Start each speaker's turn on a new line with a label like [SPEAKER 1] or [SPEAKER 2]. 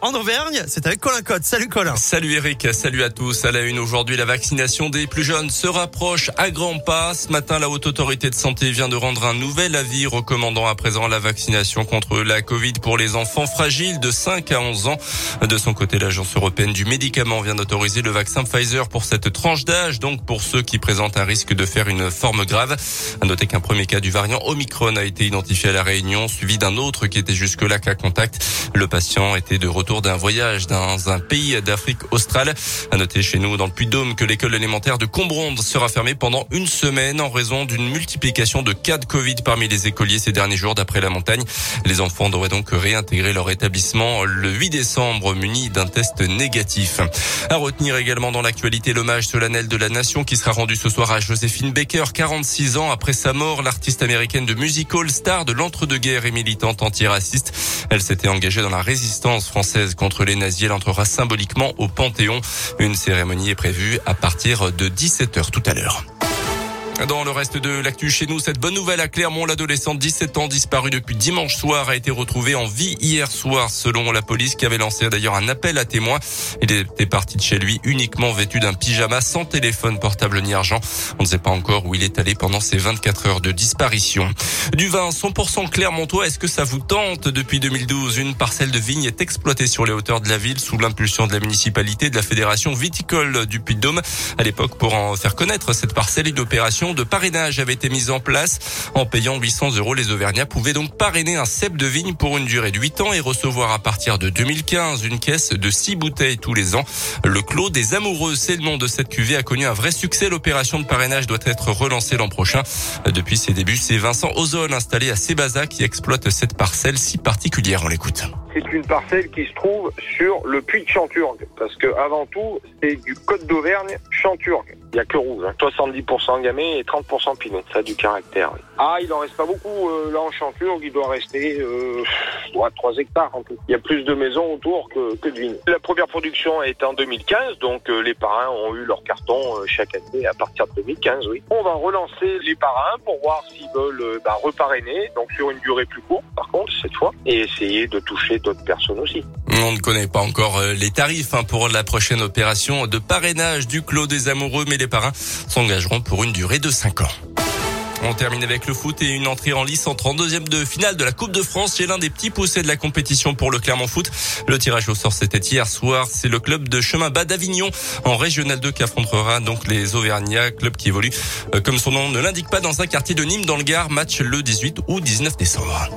[SPEAKER 1] En Auvergne, c'est avec Colin Cotte. Salut Colin.
[SPEAKER 2] Salut Eric, salut à tous. À la une aujourd'hui, la vaccination des plus jeunes se rapproche à grands pas. Ce matin, la Haute Autorité de Santé vient de rendre un nouvel avis recommandant à présent la vaccination contre la Covid pour les enfants fragiles de 5 à 11 ans. De son côté, l'Agence européenne du médicament vient d'autoriser le vaccin Pfizer pour cette tranche d'âge, donc pour ceux qui présentent un risque de faire une forme grave. À noter qu'un premier cas du variant Omicron a été identifié à la Réunion, suivi d'un autre qui était jusque-là cas contact. Le patient était de retour d'un voyage dans un pays d'Afrique australe. À noter chez nous dans le Puy-de-Dôme que l'école élémentaire de Combronde sera fermée pendant une semaine en raison d'une multiplication de cas de Covid parmi les écoliers ces derniers jours d'après la montagne. Les enfants devraient donc réintégrer leur établissement le 8 décembre munis d'un test négatif. À retenir également dans l'actualité l'hommage solennel de la nation qui sera rendu ce soir à Joséphine Baker, 46 ans après sa mort, l'artiste américaine de musical star de l'entre-deux-guerres et militante antiraciste. Elle s'était engagée dans la résistance française contre les nazis. Elle entrera symboliquement au Panthéon. Une cérémonie est prévue à partir de 17h tout à l'heure. Dans le reste de l'actu chez nous, cette bonne nouvelle à Clermont, l'adolescent de 17 ans disparu depuis dimanche soir a été retrouvé en vie hier soir selon la police qui avait lancé d'ailleurs un appel à témoins. Il était parti de chez lui uniquement vêtu d'un pyjama sans téléphone portable ni argent. On ne sait pas encore où il est allé pendant ces 24 heures de disparition. Du vin 100% Clermontois, est-ce que ça vous tente? Depuis 2012, une parcelle de vigne est exploitée sur les hauteurs de la ville sous l'impulsion de la municipalité de la fédération viticole du Puy-de-Dôme. À l'époque, pour en faire connaître cette parcelle, une opération de parrainage avait été mise en place. En payant 800 euros, les Auvergnats pouvaient donc parrainer un cep de vigne pour une durée de 8 ans et recevoir à partir de 2015 une caisse de 6 bouteilles tous les ans. Le Clos des Amoureux, c'est le nom de cette cuvée, a connu un vrai succès. L'opération de parrainage doit être relancée l'an prochain. Depuis ses débuts, c'est Vincent Ozone installé à Sébaza qui exploite cette parcelle si particulière. On l'écoute.
[SPEAKER 3] C'est une parcelle qui se trouve sur le puits de Chanturgue, parce que avant tout, c'est du Côte d'Auvergne, Chanturgue. Il n'y a que rouge, 70% hein. gamay et 30% pinot, ça a du caractère. Ah, il en reste pas beaucoup euh, là en Chanturgue, il doit rester euh, 3 hectares en tout. Il y a plus de maisons autour que, que de vignes. La première production a été en 2015, donc euh, les parrains ont eu leur carton euh, chaque année à partir de 2015, oui. On va relancer les parrains pour voir s'ils veulent bah, reparrainer, donc sur une durée plus courte par contre cette fois, et essayer de toucher d'autres personnes aussi.
[SPEAKER 2] On ne connaît pas encore les tarifs hein, pour la prochaine opération de parrainage du Clos des Amoureux, mais les parrains s'engageront pour une durée de 5 ans. On termine avec le foot et une entrée en lice en 32e de finale de la Coupe de France C'est l'un des petits poussés de la compétition pour le Clermont Foot. Le tirage au sort c'était hier soir. C'est le club de chemin bas d'Avignon en Régional 2 qui affrontera donc les Auvergnats, club qui évolue euh, comme son nom ne l'indique pas dans un quartier de Nîmes dans le Gard. Match le 18 ou 19 décembre.